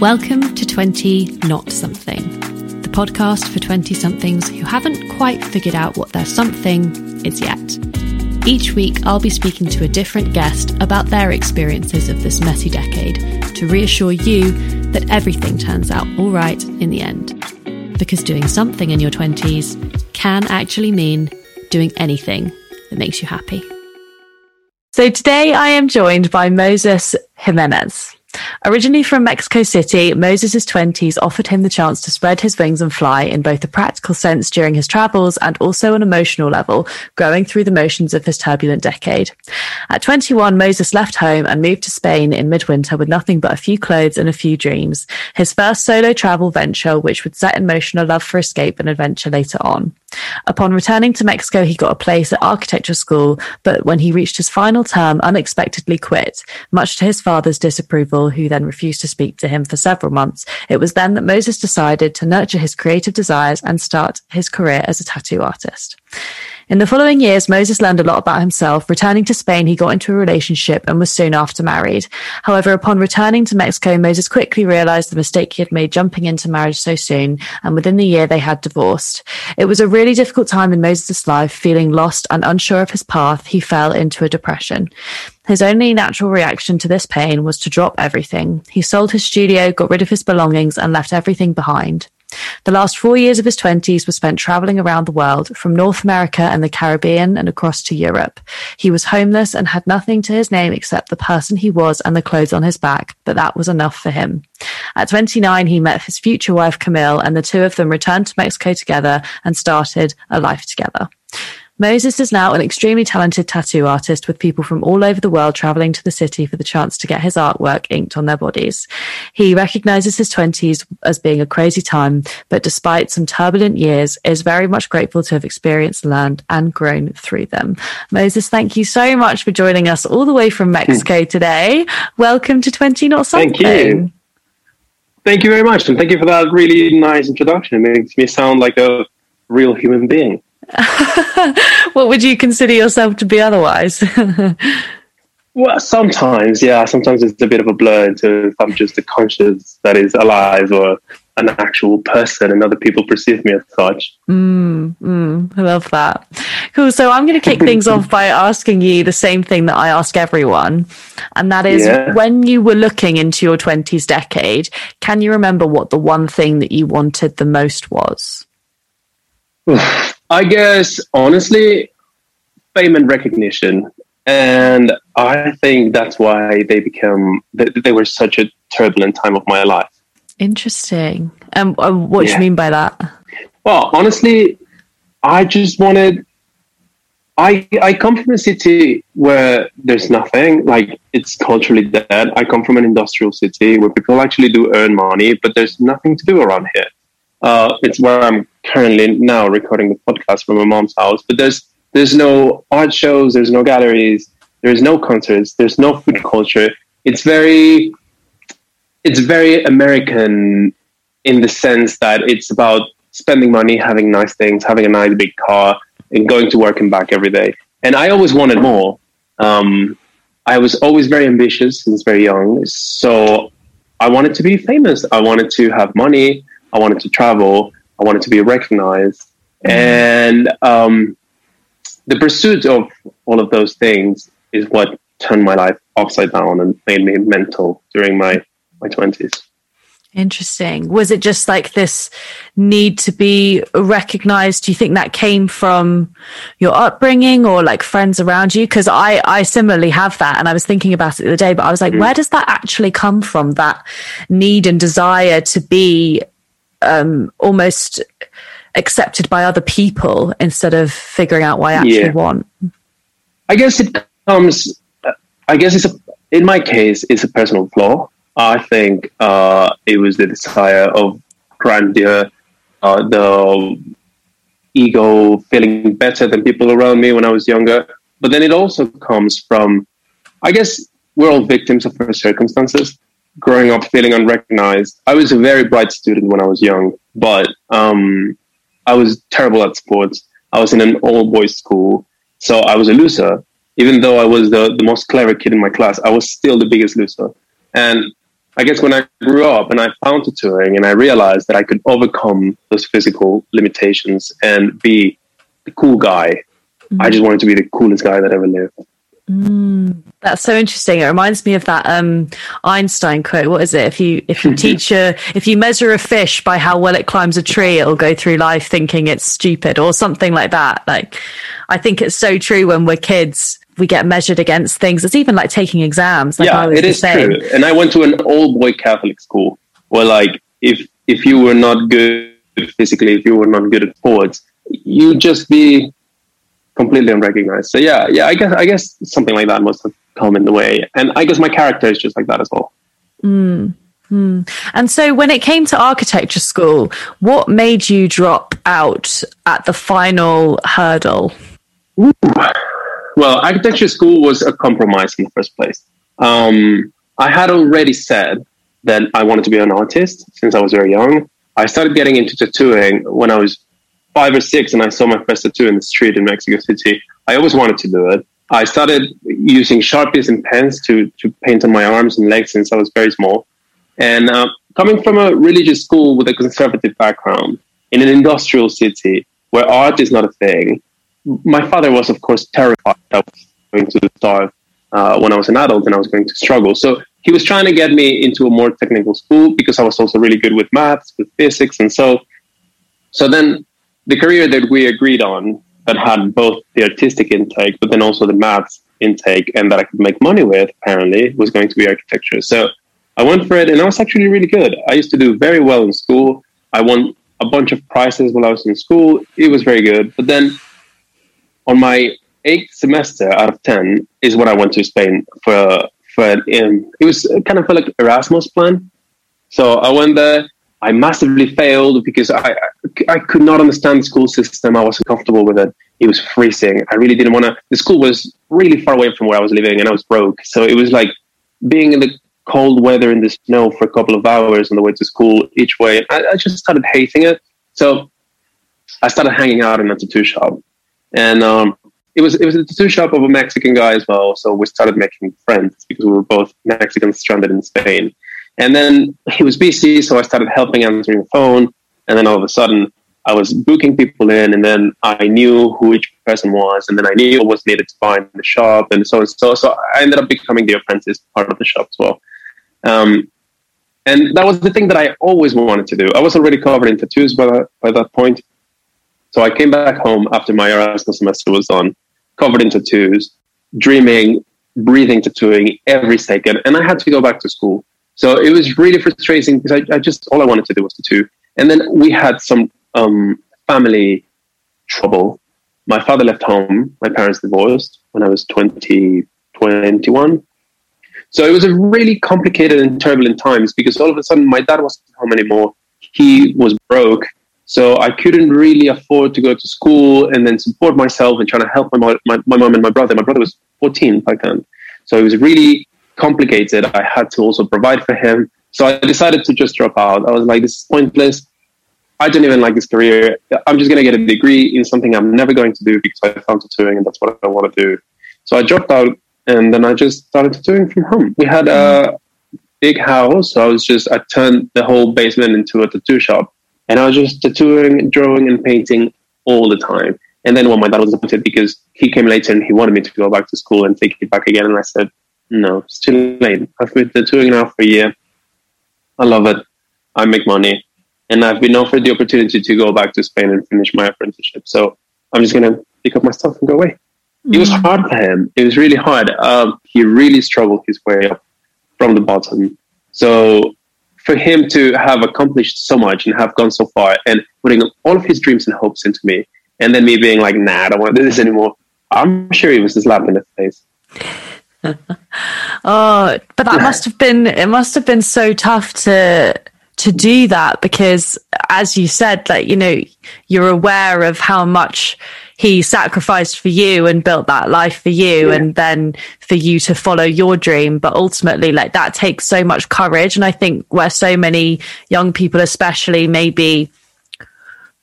Welcome to 20 Not Something, the podcast for 20 somethings who haven't quite figured out what their something is yet. Each week, I'll be speaking to a different guest about their experiences of this messy decade to reassure you that everything turns out all right in the end. Because doing something in your 20s can actually mean doing anything that makes you happy. So today I am joined by Moses Jimenez. Originally from Mexico City, Moses' 20s offered him the chance to spread his wings and fly in both a practical sense during his travels and also an emotional level, growing through the motions of his turbulent decade. At 21, Moses left home and moved to Spain in midwinter with nothing but a few clothes and a few dreams, his first solo travel venture, which would set in motion a love for escape and adventure later on. Upon returning to Mexico, he got a place at architecture school, but when he reached his final term, unexpectedly quit, much to his father's disapproval, who then refused to speak to him for several months. It was then that Moses decided to nurture his creative desires and start his career as a tattoo artist. In the following years, Moses learned a lot about himself. Returning to Spain, he got into a relationship and was soon after married. However, upon returning to Mexico, Moses quickly realized the mistake he had made jumping into marriage so soon, and within the year they had divorced. It was a really difficult time in Moses' life, feeling lost and unsure of his path, he fell into a depression. His only natural reaction to this pain was to drop everything. He sold his studio, got rid of his belongings, and left everything behind. The last four years of his 20s were spent traveling around the world, from North America and the Caribbean and across to Europe. He was homeless and had nothing to his name except the person he was and the clothes on his back, but that was enough for him. At 29, he met his future wife, Camille, and the two of them returned to Mexico together and started a life together. Moses is now an extremely talented tattoo artist with people from all over the world traveling to the city for the chance to get his artwork inked on their bodies. He recognizes his 20s as being a crazy time, but despite some turbulent years, is very much grateful to have experienced, learned, and grown through them. Moses, thank you so much for joining us all the way from Mexico today. Welcome to 20 Not Something. Thank you. Thank you very much. And thank you for that really nice introduction. It makes me sound like a real human being. what would you consider yourself to be otherwise? well, sometimes, yeah. Sometimes it's a bit of a blur into if I'm just a conscious that is alive or an actual person and other people perceive me as such. Mm, mm, I love that. Cool. So I'm going to kick things off by asking you the same thing that I ask everyone. And that is yeah. when you were looking into your 20s decade, can you remember what the one thing that you wanted the most was? I guess honestly, fame and recognition, and I think that's why they become they, they were such a turbulent time of my life. Interesting. And um, what yeah. do you mean by that? Well, honestly, I just wanted. I I come from a city where there's nothing like it's culturally dead. I come from an industrial city where people actually do earn money, but there's nothing to do around here. Uh, it's where I'm currently now recording the podcast from my mom's house. But there's there's no art shows, there's no galleries, there's no concerts, there's no food culture. It's very it's very American in the sense that it's about spending money, having nice things, having a nice big car, and going to work and back every day. And I always wanted more. Um, I was always very ambitious since very young. So I wanted to be famous. I wanted to have money. I wanted to travel. I wanted to be recognized. Mm-hmm. And um, the pursuit of all of those things is what turned my life upside down and made me mental during my my 20s. Interesting. Was it just like this need to be recognized? Do you think that came from your upbringing or like friends around you? Cause I, I similarly have that. And I was thinking about it the other day, but I was like, mm. where does that actually come from? That need and desire to be um, almost accepted by other people instead of figuring out what I actually yeah. want. I guess it comes. I guess it's a. In my case, it's a personal flaw. I think uh, it was the desire of grandeur, uh, the ego feeling better than people around me when I was younger. But then it also comes from, I guess, we're all victims of our circumstances growing up feeling unrecognized. I was a very bright student when I was young, but um, I was terrible at sports. I was in an all boys school, so I was a loser. Even though I was the, the most clever kid in my class, I was still the biggest loser. And I guess when I grew up and I found tattooing and I realized that I could overcome those physical limitations and be the cool guy, mm-hmm. I just wanted to be the coolest guy that ever lived. Mm, that's so interesting. It reminds me of that um, Einstein quote. What is it? If you if you teach a if you measure a fish by how well it climbs a tree, it'll go through life thinking it's stupid or something like that. Like, I think it's so true when we're kids. We get measured against things. It's even like taking exams. Like yeah, it is true. And I went to an old boy Catholic school where, like, if if you were not good physically, if you were not good at sports, you just be completely unrecognized. So yeah, yeah, I guess I guess something like that must have come in the way, and I guess my character is just like that as well. Mm. Mm. And so, when it came to architecture school, what made you drop out at the final hurdle? Ooh. Well, architecture school was a compromise in the first place. Um, I had already said that I wanted to be an artist since I was very young. I started getting into tattooing when I was five or six and I saw my first tattoo in the street in Mexico City, I always wanted to do it. I started using Sharpies and pens to, to paint on my arms and legs since I was very small. And uh, coming from a religious school with a conservative background in an industrial city where art is not a thing, my father was, of course, terrified I was going to starve uh, when I was an adult and I was going to struggle. So he was trying to get me into a more technical school because I was also really good with maths, with physics. And so, so then the career that we agreed on that had both the artistic intake, but then also the maths intake, and that I could make money with, apparently, was going to be architecture. So I went for it, and I was actually really good. I used to do very well in school. I won a bunch of prizes while I was in school. It was very good. But then on my eighth semester out of 10 is when I went to Spain for, for an, um, it was kind of for like Erasmus plan. So I went there I massively failed because I, I could not understand the school system. I wasn't comfortable with it. It was freezing. I really didn't want to. The school was really far away from where I was living, and I was broke. So it was like being in the cold weather in the snow for a couple of hours on the way to school each way. I, I just started hating it. So I started hanging out in a tattoo shop, and um, it was it was a tattoo shop of a Mexican guy as well. So we started making friends because we were both Mexicans stranded in Spain. And then he was busy, so I started helping answering the phone. And then all of a sudden, I was booking people in, and then I knew who each person was, and then I knew what was needed to buy in the shop, and so and so. So I ended up becoming the apprentice part of the shop as well. Um, and that was the thing that I always wanted to do. I was already covered in tattoos by by that point. So I came back home after my Erasmus semester was done, covered in tattoos, dreaming, breathing tattooing every second. And I had to go back to school. So it was really frustrating because I, I, just all I wanted to do was to do. And then we had some um, family trouble. My father left home. My parents divorced when I was 20, 21. So it was a really complicated and turbulent times because all of a sudden my dad wasn't home anymore. He was broke. So I couldn't really afford to go to school and then support myself and trying to help my, my, my mom and my brother. My brother was 14 back then. So it was really complicated. I had to also provide for him. So I decided to just drop out. I was like, this is pointless. I don't even like this career. I'm just going to get a degree in something I'm never going to do because I found tattooing and that's what I want to do. So I dropped out and then I just started tattooing from home. We had a big house. So I was just, I turned the whole basement into a tattoo shop and I was just tattooing, drawing, and painting all the time. And then when my dad was disappointed because he came later and he wanted me to go back to school and take it back again. And I said, no, it's too late. I've been tattooing now for a year. I love it. I make money. And I've been offered the opportunity to go back to Spain and finish my apprenticeship. So I'm just going to pick up my stuff and go away. Mm-hmm. It was mm. hard for him. It was really hard. Um, he really struggled his way up from the bottom. So for him to have accomplished so much and have gone so far and putting all of his dreams and hopes into me, and then me being like, nah, I don't want to do this anymore, I'm sure he was just laughing in the face. oh, but that must have been it must have been so tough to to do that because as you said like you know you're aware of how much he sacrificed for you and built that life for you yeah. and then for you to follow your dream but ultimately like that takes so much courage and i think where so many young people especially maybe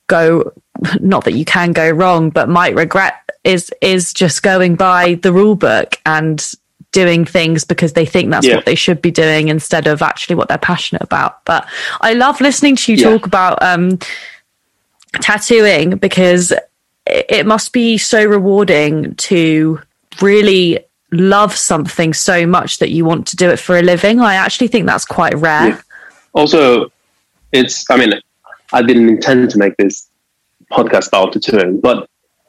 go not that you can go wrong but might regret is is just going by the rule book and doing things because they think that's Yeah. what they should be doing instead of actually what they're passionate about. But I love listening to you Yeah. talk about um, tattooing because it must be so rewarding to really love something so much that you want to do it for a living. I actually think that's quite rare. Yeah. Also, it's, I mean, I didn't intend to make this podcast about tattooing, but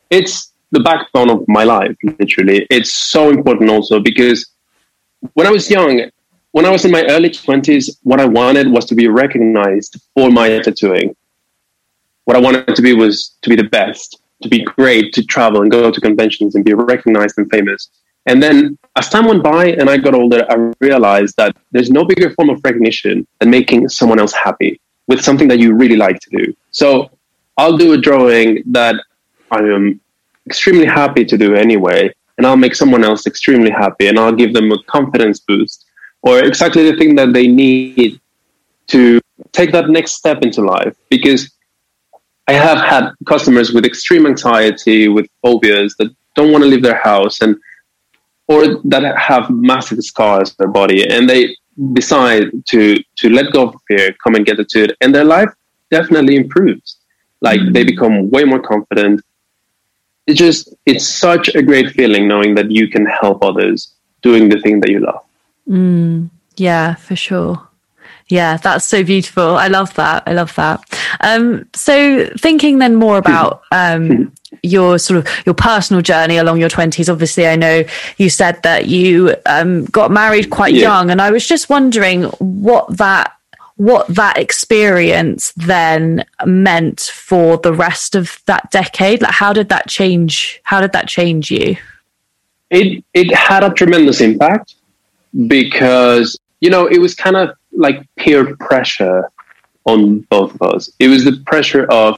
it's the backbone of my life, literally. It's so important also because when I was young, when I was in my early 20s, what I wanted was to be recognized for my tattooing. What I wanted to be was to be the best, to be great, to travel and go to conventions and be recognized and famous. And then as time went by and I got older, I realized that there's no bigger form of recognition than making someone else happy with something that you really like to do. So I'll do a drawing that I am extremely happy to do anyway, and I'll make someone else extremely happy and I'll give them a confidence boost or exactly the thing that they need to take that next step into life. Because I have had customers with extreme anxiety, with phobias that don't want to leave their house and or that have massive scars on their body and they decide to to let go of fear, come and get it to it, and their life definitely improves. Like mm. they become way more confident. It just it's such a great feeling knowing that you can help others doing the thing that you love. Yeah, for sure. Yeah, that's so beautiful. I love that. I love that. Um, so thinking then more about um, your sort of your personal journey along your twenties. Obviously, I know you said that you um, got married quite Yeah. young, and I was just wondering what that what that experience then meant for the rest of that decade. Like, how did that change? How did that change you? it it had a tremendous impact because you know it was kind of like peer pressure on both of us. It was the pressure of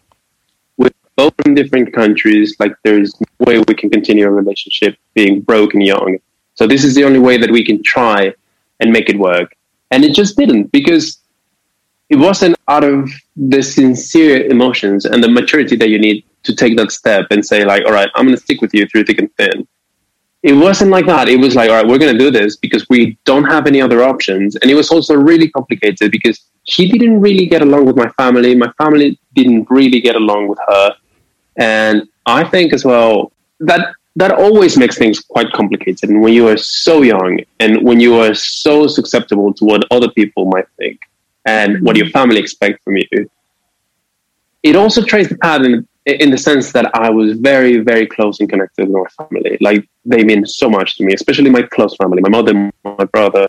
we're both from different countries. Like there's no way we can continue a relationship being broken young. So this is the only way that we can try and make it work. And it just didn't because it wasn't out of the sincere emotions and the maturity that you need to take that step and say like, all right, I'm going to stick with you through thick and thin it wasn't like that. It was like, all right, we're going to do this because we don't have any other options. And it was also really complicated because she didn't really get along with my family. My family didn't really get along with her. And I think as well that that always makes things quite complicated. And when you are so young and when you are so susceptible to what other people might think and what your family expect from you, it also traces the pattern in the sense that I was very, very close and connected with my family. Like they mean so much to me, especially my close family, my mother, my brother.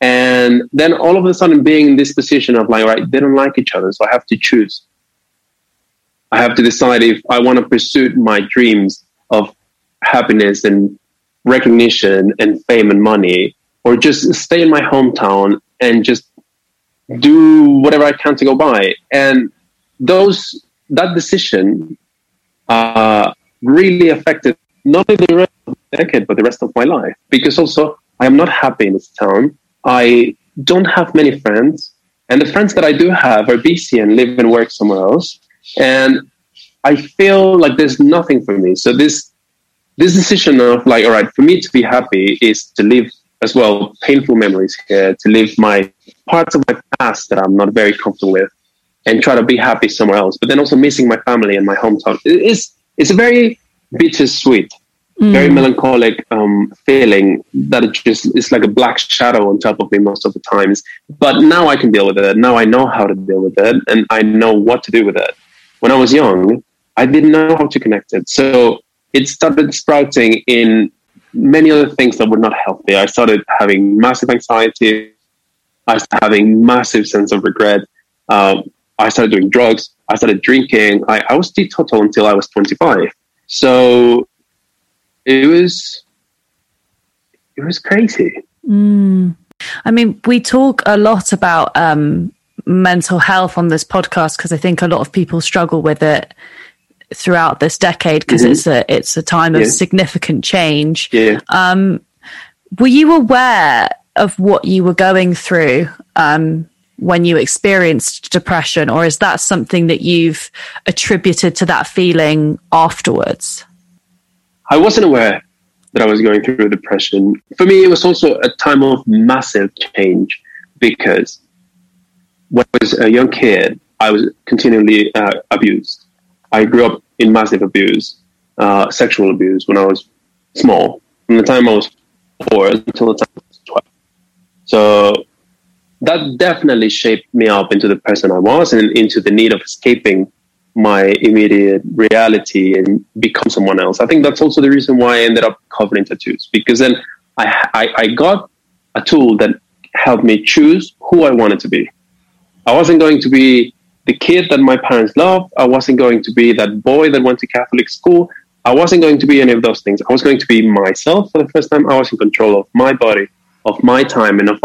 And then all of a sudden being in this position of like, right, they don't like each other, so I have to choose. I have to decide if I want to pursue my dreams of happiness and recognition and fame and money, or just stay in my hometown and just do whatever I can to go by. And those that decision uh, really affected not only the rest of the decade, but the rest of my life. Because also, I am not happy in this town. I don't have many friends, and the friends that I do have are busy and live and work somewhere else. And I feel like there's nothing for me. So this this decision of like, all right, for me to be happy is to live as well painful memories here, to live my parts of my past that I'm not very comfortable with, and try to be happy somewhere else. But then also missing my family and my hometown. It's it's a very bittersweet, very melancholic um, feeling that it just it's like a black shadow on top of me most of the times. But now I can deal with it. Now I know how to deal with it, and I know what to do with it. When I was young, I didn't know how to connect it. So it started sprouting in many other things that were not healthy. I started having massive anxiety. I started having massive sense of regret. Um, I started doing drugs. I started drinking. I, I was teetotal until I was 25. So it was, it was crazy. I mean, we talk a lot about um, mental health on this podcast because I think a lot of people struggle with it throughout this decade because it's a it's a time of Yeah. significant change. Yeah. Were you aware of what you were going through um, when you experienced depression, or is that something that you've attributed to that feeling afterwards? I wasn't aware. that I was going through depression. For me, it was also a time of massive change because when I was a young kid, I was continually uh, abused. I grew up in massive abuse, uh, sexual abuse when I was small, from the time I was four until the time I was 12. So that definitely shaped me up into the person I was and into the need of escaping my immediate reality and become someone else. I think that's also the reason why I ended up covering tattoos because then I, I, I got a tool that helped me choose who I wanted to be. I wasn't going to be the kid that my parents loved. I wasn't going to be that boy that went to Catholic school. I wasn't going to be any of those things. I was going to be myself for the first time. I was in control of my body, of my time, and of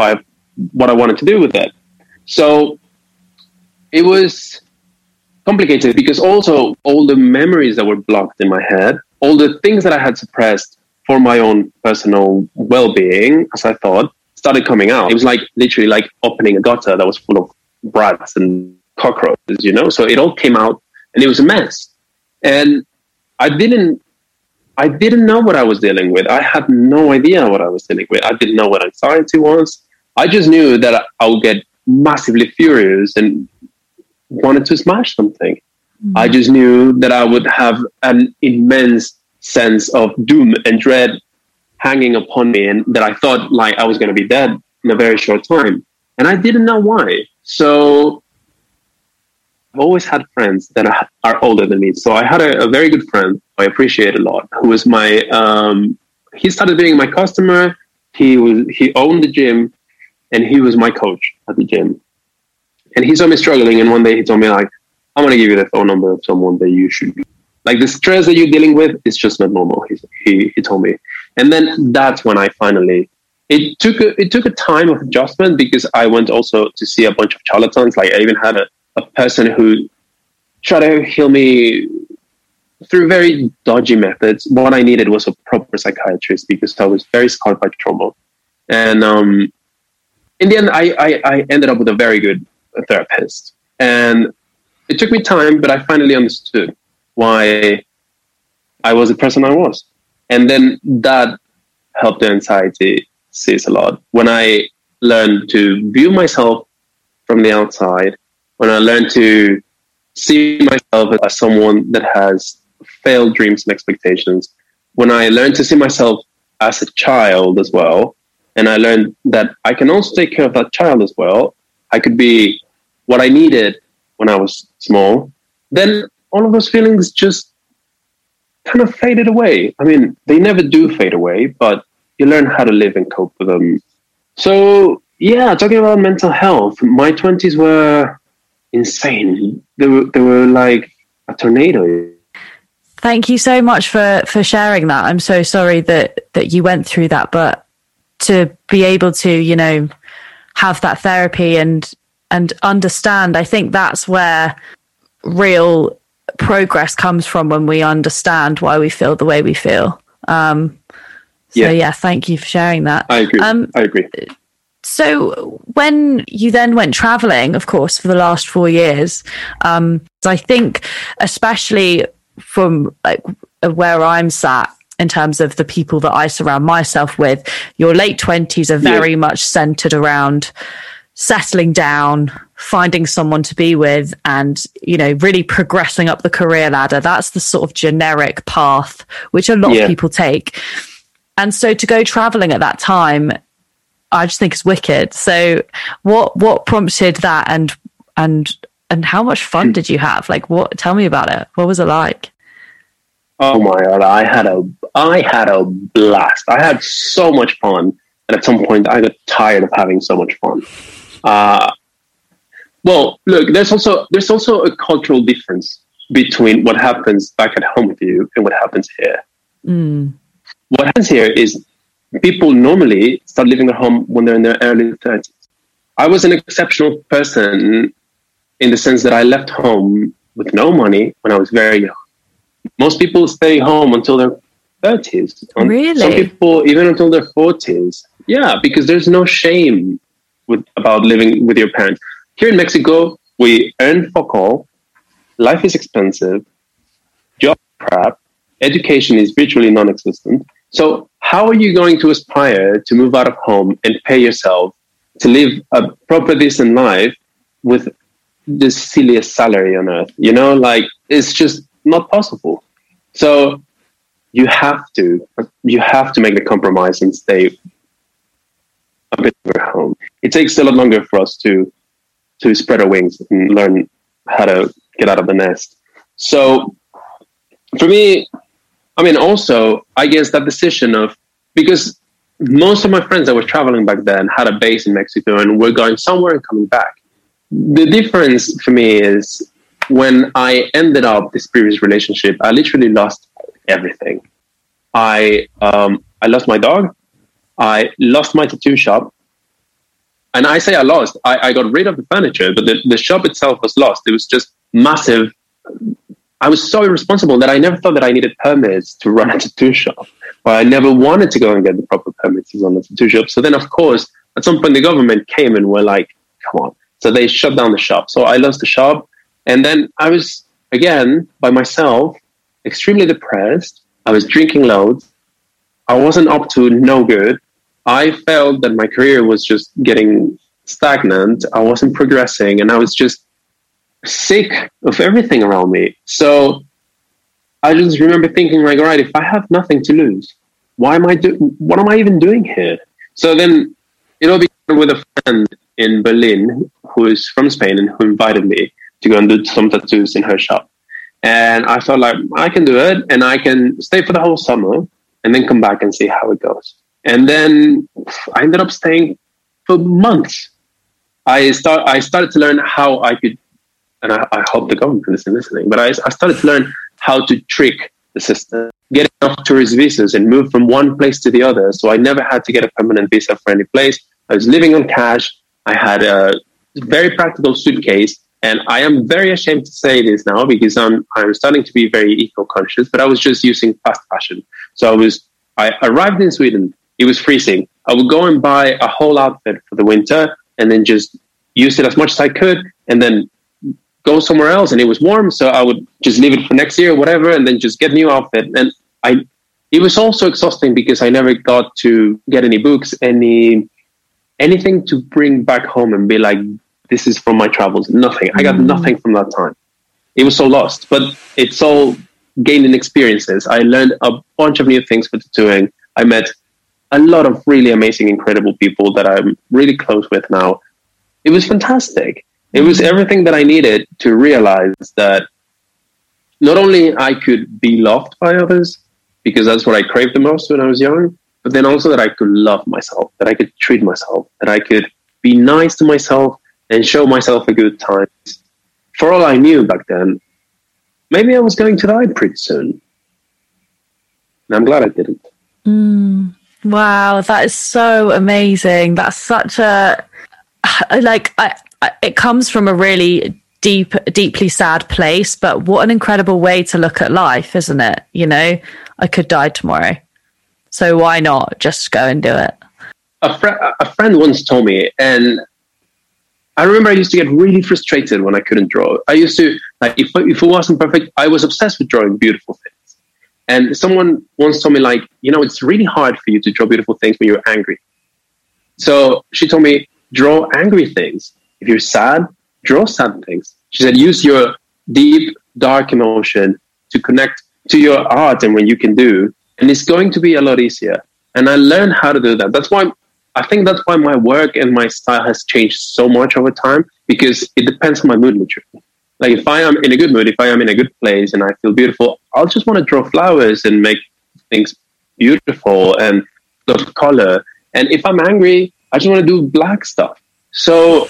what I wanted to do with it. So it was complicated because also all the memories that were blocked in my head, all the things that I had suppressed for my own personal well being, as I thought, started coming out. It was like literally like opening a gutter that was full of rats and cockroaches, you know? So it all came out and it was a mess. And I didn't I didn't know what I was dealing with. I had no idea what I was dealing with. I didn't know what anxiety was. I just knew that I would get massively furious and wanted to smash something. Mm-hmm. I just knew that I would have an immense sense of doom and dread hanging upon me, and that I thought like I was going to be dead in a very short time. And I didn't know why. So I've always had friends that are, older than me. So I had a, a, very good friend I appreciate a lot, who was my. Um, he started being my customer. He was he owned the gym, and he was my coach at the gym. And he saw me struggling, and one day he told me like, "I'm gonna give you the phone number of someone that you should be. like. The stress that you're dealing with is just not normal." He he, he told me, and then that's when I finally. It took a, it took a time of adjustment because I went also to see a bunch of charlatans. Like I even had a, a person who tried to heal me through very dodgy methods. What I needed was a proper psychiatrist because I was very scarred by trauma. And um, in the end, I, I, I, ended up with a very good therapist. And it took me time, but I finally understood why I was the person I was. And then that helped the anxiety cease a lot. When I learned to view myself from the outside, when I learned to see myself as someone that has failed dreams and expectations, when I learned to see myself as a child as well, and I learned that I can also take care of that child as well, I could be what I needed when I was small, then all of those feelings just kind of faded away. I mean, they never do fade away, but you learn how to live and cope with them. So, yeah, talking about mental health, my 20s were insane. They were, they were like a tornado. Thank you so much for, for sharing that. I'm so sorry that, that you went through that, but to be able to, you know, have that therapy and and understand, I think that's where real progress comes from when we understand why we feel the way we feel. Um, so yeah. yeah, thank you for sharing that. I agree. Um, I agree. So when you then went traveling, of course, for the last four years, um, I think especially from like where I'm sat in terms of the people that I surround myself with, your late twenties are very yeah. much centered around settling down, finding someone to be with, and you know, really progressing up the career ladder. That's the sort of generic path which a lot yeah. of people take. And so to go traveling at that time I just think it's wicked. So what what prompted that and and and how much fun did you have? Like what tell me about it. What was it like? Oh my god, I had a I had a blast. I had so much fun. And at some point I got tired of having so much fun. Uh, well, look, there's also there's also a cultural difference between what happens back at home with you and what happens here. Mm. What happens here is people normally start living at home when they're in their early 30s. I was an exceptional person in the sense that I left home with no money when I was very young. Most people stay home until their 30s. Um, really? Some people even until their 40s. Yeah, because there's no shame with about living with your parents. Here in Mexico, we earn for all. Life is expensive. Job crap. Education is virtually non-existent So how are you going to aspire to move out of home and pay yourself to live a proper decent life with the silliest salary on earth? You know, like it's just not possible. So you have to you have to make the compromise and stay a bit at home. It takes a lot longer for us to to spread our wings and learn how to get out of the nest. So for me, I mean, also, I guess that decision of because most of my friends that were traveling back then had a base in Mexico and were going somewhere and coming back. The difference for me is when I ended up this previous relationship, I literally lost everything. I um, I lost my dog. I lost my tattoo shop. And I say I lost. I, I got rid of the furniture, but the, the shop itself was lost. It was just massive. I was so irresponsible that I never thought that I needed permits to run a tattoo shop. Or I never wanted to go and get the proper permits to run a tattoo shop. So then, of course, at some point, the government came and were like, come on. So they shut down the shop. So I lost the shop. And then I was, again, by myself, extremely depressed. I was drinking loads. I wasn't up to no good. I felt that my career was just getting stagnant. I wasn't progressing and I was just sick of everything around me. So I just remember thinking like, all right, if I have nothing to lose, why am I do what am I even doing here? So then it all began with a friend in Berlin who is from Spain and who invited me to go and do some tattoos in her shop. And I felt like I can do it and I can stay for the whole summer and then come back and see how it goes. And then I ended up staying for months. I start I started to learn how I could, and I, I hope the government is listening. But I, I started to learn how to trick the system, get enough tourist visas, and move from one place to the other. So I never had to get a permanent visa for any place. I was living on cash. I had a very practical suitcase, and I am very ashamed to say this now because I'm I'm starting to be very eco conscious. But I was just using fast fashion. So I was I arrived in Sweden. It was freezing. I would go and buy a whole outfit for the winter and then just use it as much as I could and then go somewhere else and it was warm. So I would just leave it for next year or whatever and then just get new outfit. And I, it was also exhausting because I never got to get any books, any, anything to bring back home and be like, this is from my travels. Nothing. I got mm. nothing from that time. It was so lost, but it's all gaining experiences. I learned a bunch of new things for tattooing. I met a lot of really amazing, incredible people that I'm really close with now. It was fantastic. It was mm-hmm. everything that I needed to realize that not only I could be loved by others, because that's what I craved the most when I was young, but then also that I could love myself, that I could treat myself, that I could be nice to myself and show myself a good time. For all I knew back then, maybe I was going to die pretty soon. And I'm glad I didn't. Mm. Wow, that is so amazing. That's such a like I, I, it comes from a really deep deeply sad place, but what an incredible way to look at life, isn't it? You know, I could die tomorrow. So why not just go and do it? A, fr- a friend once told me and I remember I used to get really frustrated when I couldn't draw. I used to like if if it wasn't perfect, I was obsessed with drawing beautiful things. And someone once told me, like, you know, it's really hard for you to draw beautiful things when you're angry. So she told me, draw angry things. If you're sad, draw sad things. She said, use your deep, dark emotion to connect to your art and what you can do. And it's going to be a lot easier. And I learned how to do that. That's why I think that's why my work and my style has changed so much over time because it depends on my mood literally. Like if I am in a good mood, if I am in a good place and I feel beautiful, I'll just want to draw flowers and make things beautiful and of color. And if I'm angry, I just want to do black stuff. So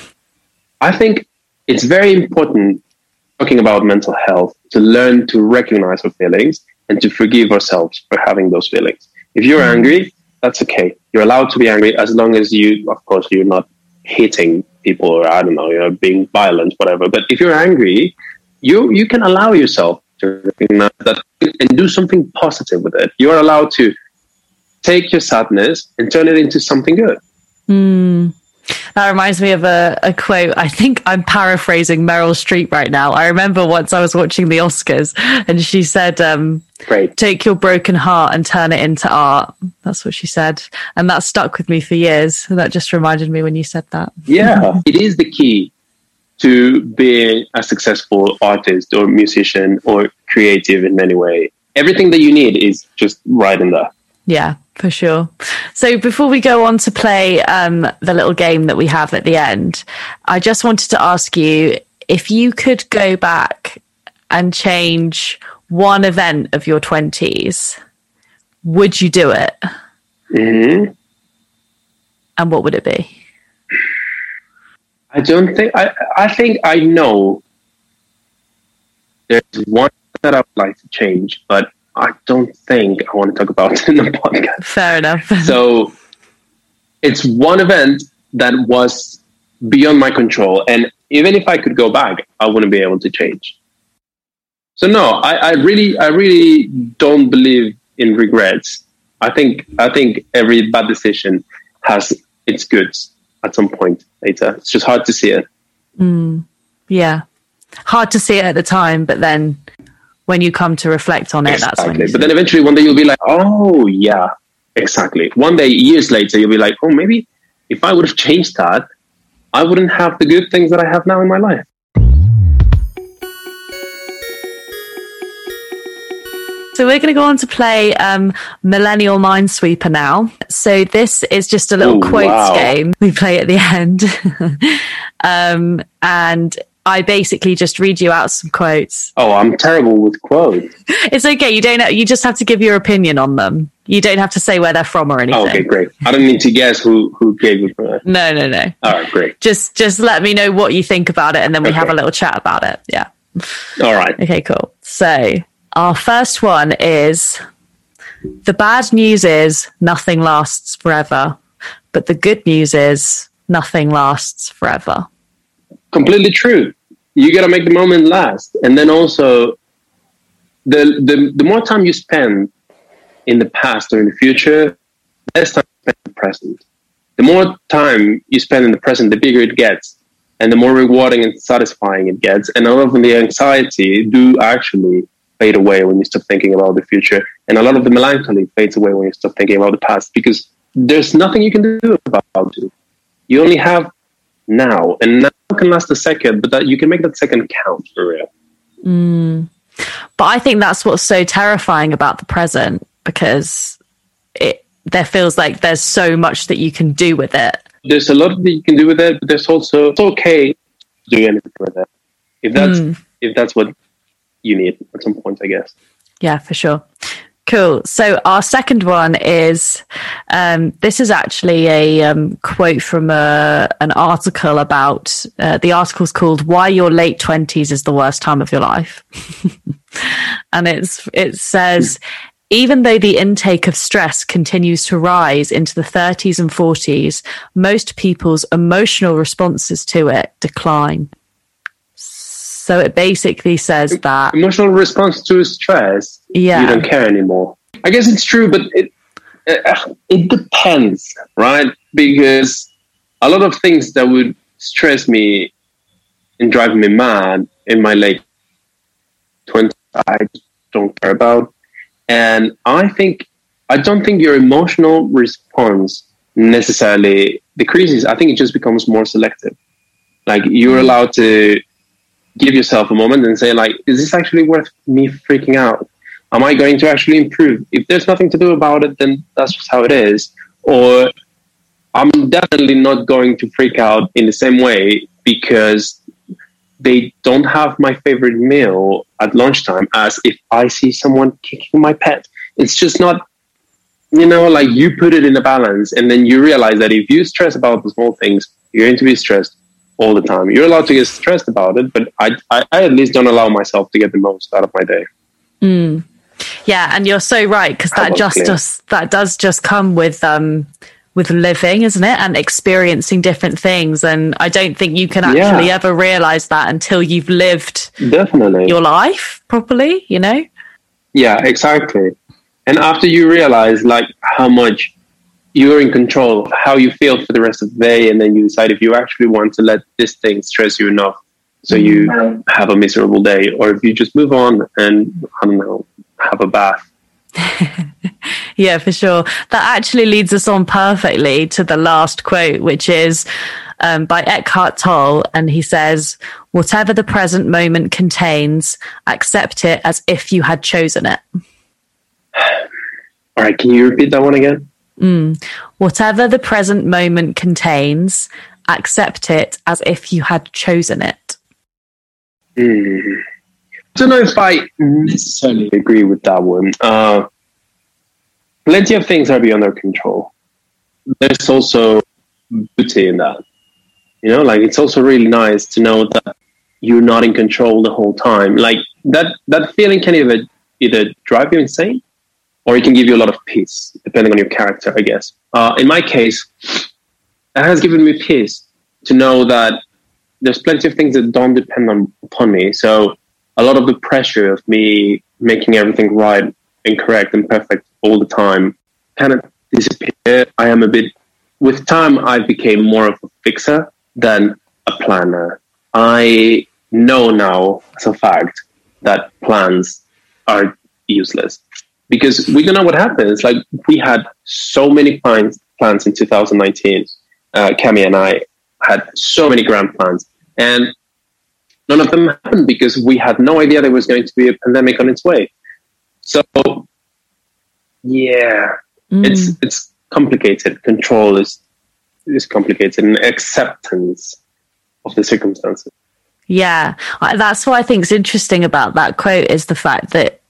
I think it's very important talking about mental health to learn to recognize our feelings and to forgive ourselves for having those feelings. If you're mm-hmm. angry, that's okay. You're allowed to be angry as long as you, of course, you're not hitting people or I don't know, you know, being violent, whatever. But if you're angry, you you can allow yourself to recognize that and do something positive with it. You are allowed to take your sadness and turn it into something good. Mm, That reminds me of a, a quote. I think I'm paraphrasing Meryl Streep right now. I remember once I was watching the Oscars and she said, um, Great. take your broken heart and turn it into art. That's what she said. And that stuck with me for years. That just reminded me when you said that. Yeah, it is the key to being a successful artist or musician or creative in any way. Everything that you need is just right in there. Yeah, for sure. So before we go on to play um, the little game that we have at the end, I just wanted to ask you if you could go back and change one event of your 20s, would you do it? hmm And what would it be? I don't think I. I think I know. There's one that I would like to change, but I don't think I want to talk about in the podcast. Fair enough. So it's one event that was beyond my control, and even if I could go back, I wouldn't be able to change. So no, I, I really, I really don't believe in regrets. I think, I think every bad decision has its goods at some point later. It's just hard to see it. Mm, yeah. Hard to see it at the time, but then when you come to reflect on it, that's when Exactly. you But then eventually one day you'll be like, oh, yeah, exactly. One day, years later, you'll be like, oh, maybe if I would have changed that, I wouldn't have the good things that I have now in my life. So we're going to go on to play um, Millennial Minesweeper now. So this is just a little Ooh, quotes wow. game we play at the end. um, and I basically just read you out some quotes. Oh, I'm terrible with quotes. It's okay. You don't. You just have to give your opinion on them. You don't have to say where they're from or anything. Oh, okay, great. I don't need to guess who, who gave it. for that. No, no, no. All right, great. Just just let me know what you think about it, and then we have a little chat about it. Yeah. All right. Okay, cool. So our first one is the bad news is nothing lasts forever, but the good news is nothing lasts forever. Completely true. You got to make the moment last. And then also, the, the, the more time you spend in the past or in the future, less time you spend in the present. The more time you spend in the present, the bigger it gets. And the more rewarding and satisfying it gets. And a lot of the anxiety do actually fade away when you stop thinking about the future. And a lot of the melancholy fades away when you stop thinking about the past because there's nothing you can do about it. You only have now, and now can last a second, but that you can make that second count for real. Mm. But I think that's what's so terrifying about the present because it there feels like there's so much that you can do with it. There's a lot that you can do with it, but there's also it's okay to do anything with it if that's mm. if that's what you need at some point, I guess. Yeah, for sure. Cool. So our second one is um, this is actually a um, quote from a, an article about uh, the article's called "Why Your Late Twenties Is the Worst Time of Your Life," and it's it says. Even though the intake of stress continues to rise into the 30s and 40s, most people's emotional responses to it decline. So it basically says that, Emotional response to stress, yeah. you don't care anymore. I guess it's true, but it uh, it depends, right? Because a lot of things that would stress me and drive me mad in my late twenties, I don't care about. And I think I don't think your emotional response necessarily decreases. I think it just becomes more selective. Like you're allowed to give yourself a moment and say, like, is this actually worth me freaking out? Am I going to actually improve? If there's nothing to do about it, then that's just how it is. Or I'm definitely not going to freak out in the same way because they don't have my favorite meal at lunchtime as if I see someone kicking my pet. It's just not, you know, like you put it in a balance and then you realize that if you stress about the small things, you're going to be stressed all the time. You're allowed to get stressed about it, but I, I, I at least don't allow myself to get the most out of my day. Yeah, and you're so right because that just just that does just come with um with living, isn't it? And experiencing different things. And I don't think you can actually Yeah. ever realize that until you've lived Definitely. your life properly, you know? Yeah, exactly. And after you realize like how much you're in control of how you feel for the rest of the day, and then you decide if you actually want to let this thing stress you enough so you have a miserable day, or if you just move on and I don't know, have a bath. yeah, for sure. That actually leads us on perfectly to the last quote, which is um, by Eckhart Tolle, and he says, "Whatever the present moment contains, accept it as if you had chosen it." All right, can you repeat that one again? Mm. Whatever the present moment contains, accept it as if you had chosen it. Mm. I don't know if I necessarily agree with that one. Uh, plenty of things are beyond our control. There's also beauty in that. You know, like it's also really nice to know that you're not in control the whole time. Like that that feeling can either either drive you insane or it can give you a lot of peace, depending on your character, I guess. Uh, in my case, it has given me peace to know that there's plenty of things that don't depend on upon me. So a lot of the pressure of me making everything right and correct and perfect all the time kind of disappear. I am a bit with time I became more of a fixer than a planner. I know now as a fact that plans are useless because we don't know what happens. Like we had so many plans plans in 2019. Uh, Cami and I had so many grand plans, and none of them happened because we had no idea there was going to be a pandemic on its way. So, yeah, mm. it's it's complicated. Control is is complicated, and acceptance of the circumstances. Yeah, that's what I think is interesting about that quote is the fact that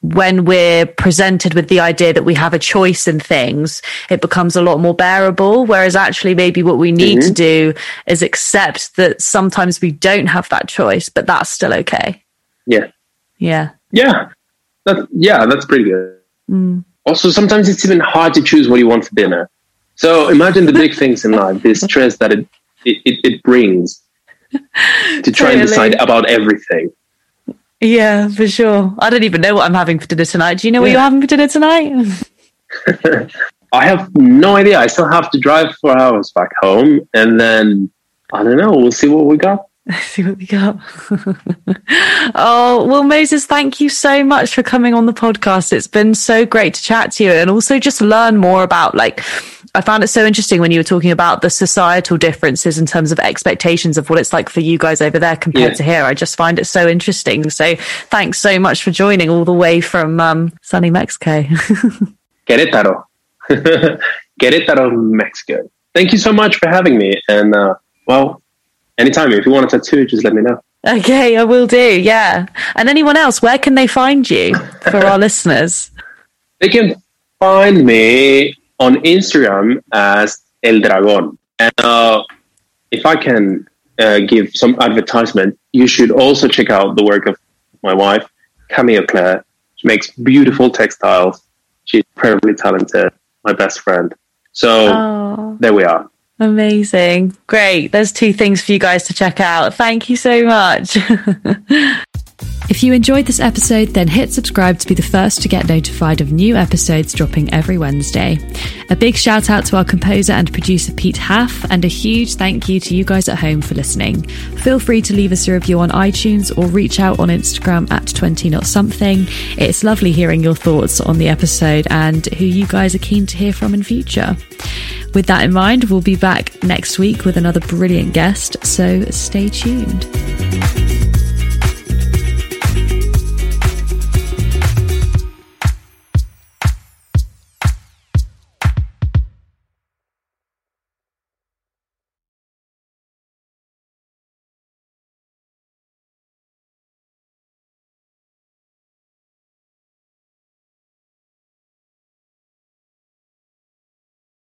when we're presented with the idea that we have a choice in things, it becomes a lot more bearable. Whereas actually, maybe what we need mm-hmm. to do is accept that sometimes we don't have that choice, but that's still okay. Yeah. Yeah. Yeah. That's, yeah, that's pretty good. Mm. Also, sometimes it's even hard to choose what you want for dinner. So imagine the big things in life, the stress that it, it, it brings to try and decide about everything. Yeah, for sure. I don't even know what I'm having for dinner tonight. Do you know what you're having for dinner tonight? I have no idea. I still have to drive four hours back home, and then I don't know. We'll see what we got. see what we got. oh, well, Moses, thank you so much for coming on the podcast. It's been so great to chat to you and also just learn more about like I found it so interesting when you were talking about the societal differences in terms of expectations of what it's like for you guys over there compared yeah. to here. I just find it so interesting. So thanks so much for joining all the way from um, sunny Mexico. Querétaro. Querétaro, Mexico. Thank you so much for having me. And uh, well, anytime if you want a tattoo, just let me know. Okay, I will do. Yeah. And anyone else, where can they find you for our listeners? They can find me on Instagram as El Dragon. And uh, if I can uh, give some advertisement, you should also check out the work of my wife, Camille Claire. She makes beautiful textiles. She's incredibly talented, my best friend. So oh, there we are. Amazing. Great. There's two things for you guys to check out. Thank you so much. If you enjoyed this episode, then hit subscribe to be the first to get notified of new episodes dropping every Wednesday. A big shout out to our composer and producer Pete Haff, and a huge thank you to you guys at home for listening. Feel free to leave us a review on iTunes or reach out on Instagram at 20 not something. It's lovely hearing your thoughts on the episode and who you guys are keen to hear from in future. With that in mind, we'll be back next week with another brilliant guest, so stay tuned.